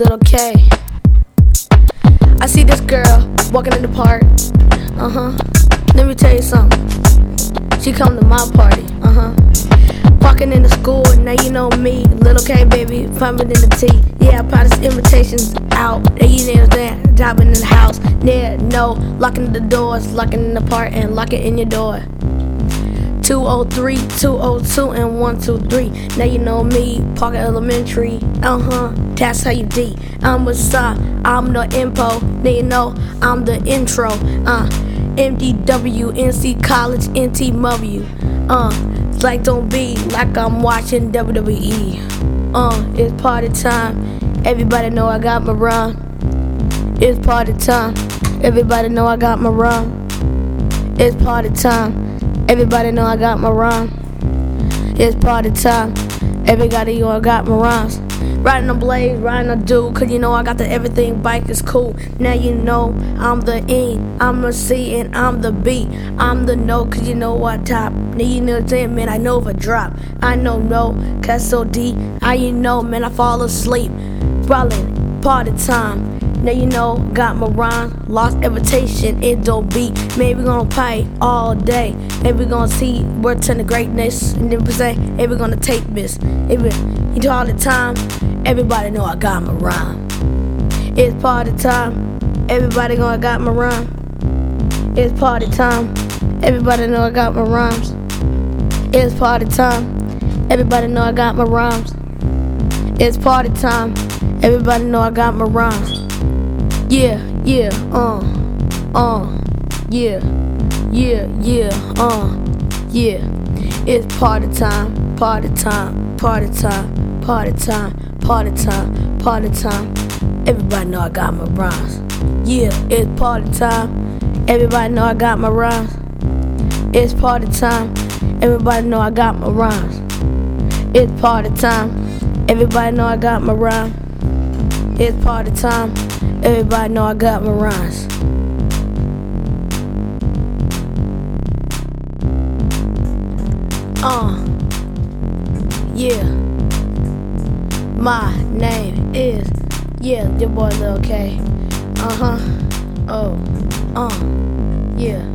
little K. I see this girl walking in the park. Uh huh. Let me tell you something. She come to my party. Uh huh. Walking in the school, now you know me, little K baby, pumping in the T. Yeah, probably invitations out. There you that, dropping in the house. Yeah, no, locking the doors, locking in the part, and locking in your door. 203, 202, and 123. Now you know me, Parker Elementary. Uh huh, that's how you D. I'm a star, I'm the info. Now you know I'm the intro. Uh, MDW, NC College, NTW. Uh, like don't be like I'm watching WWE. Uh, it's party time. Everybody know I got my run. It's party time. Everybody know I got my run. It's party time. Everybody know I got my rhyme. It's party time. Everybody know I got my rhymes. Riding a blade, riding a dude, cause you know I got the everything bike is cool. Now you know I'm the E, I'm the C, and I'm the B. I'm the no, cause you know I top. Now you know saying, man, I know if I drop. I know no, cause so D. I you know, man, I fall asleep. Rollin', party time. Now you know, got my rhyme, lost invitation, it don't beat. Maybe gonna play all day. Maybe gonna see what's in the greatness. And then we say, hey, we gonna take this. Every, you do all the time, everybody know I got my rhyme. It's party time, everybody gonna got my rhyme. It's party time, everybody know I got my rhymes. It's party time, everybody know I got my rhymes. It's party time, everybody know I got my rhymes. Yeah, yeah, uh, uh, yeah, yeah, yeah, uh, yeah. It's party time, party time, party time, party time, party time, party time. Everybody know I got my rhymes. Yeah, it's party time. Everybody know I got my rhymes. It's party time. Everybody know I got my rhymes. It's party time. Everybody know I got my rhyme. It's party time. Everybody know I got my rhymes. Uh, yeah. My name is, yeah, your boy Lil K. Uh huh. Oh, uh, yeah.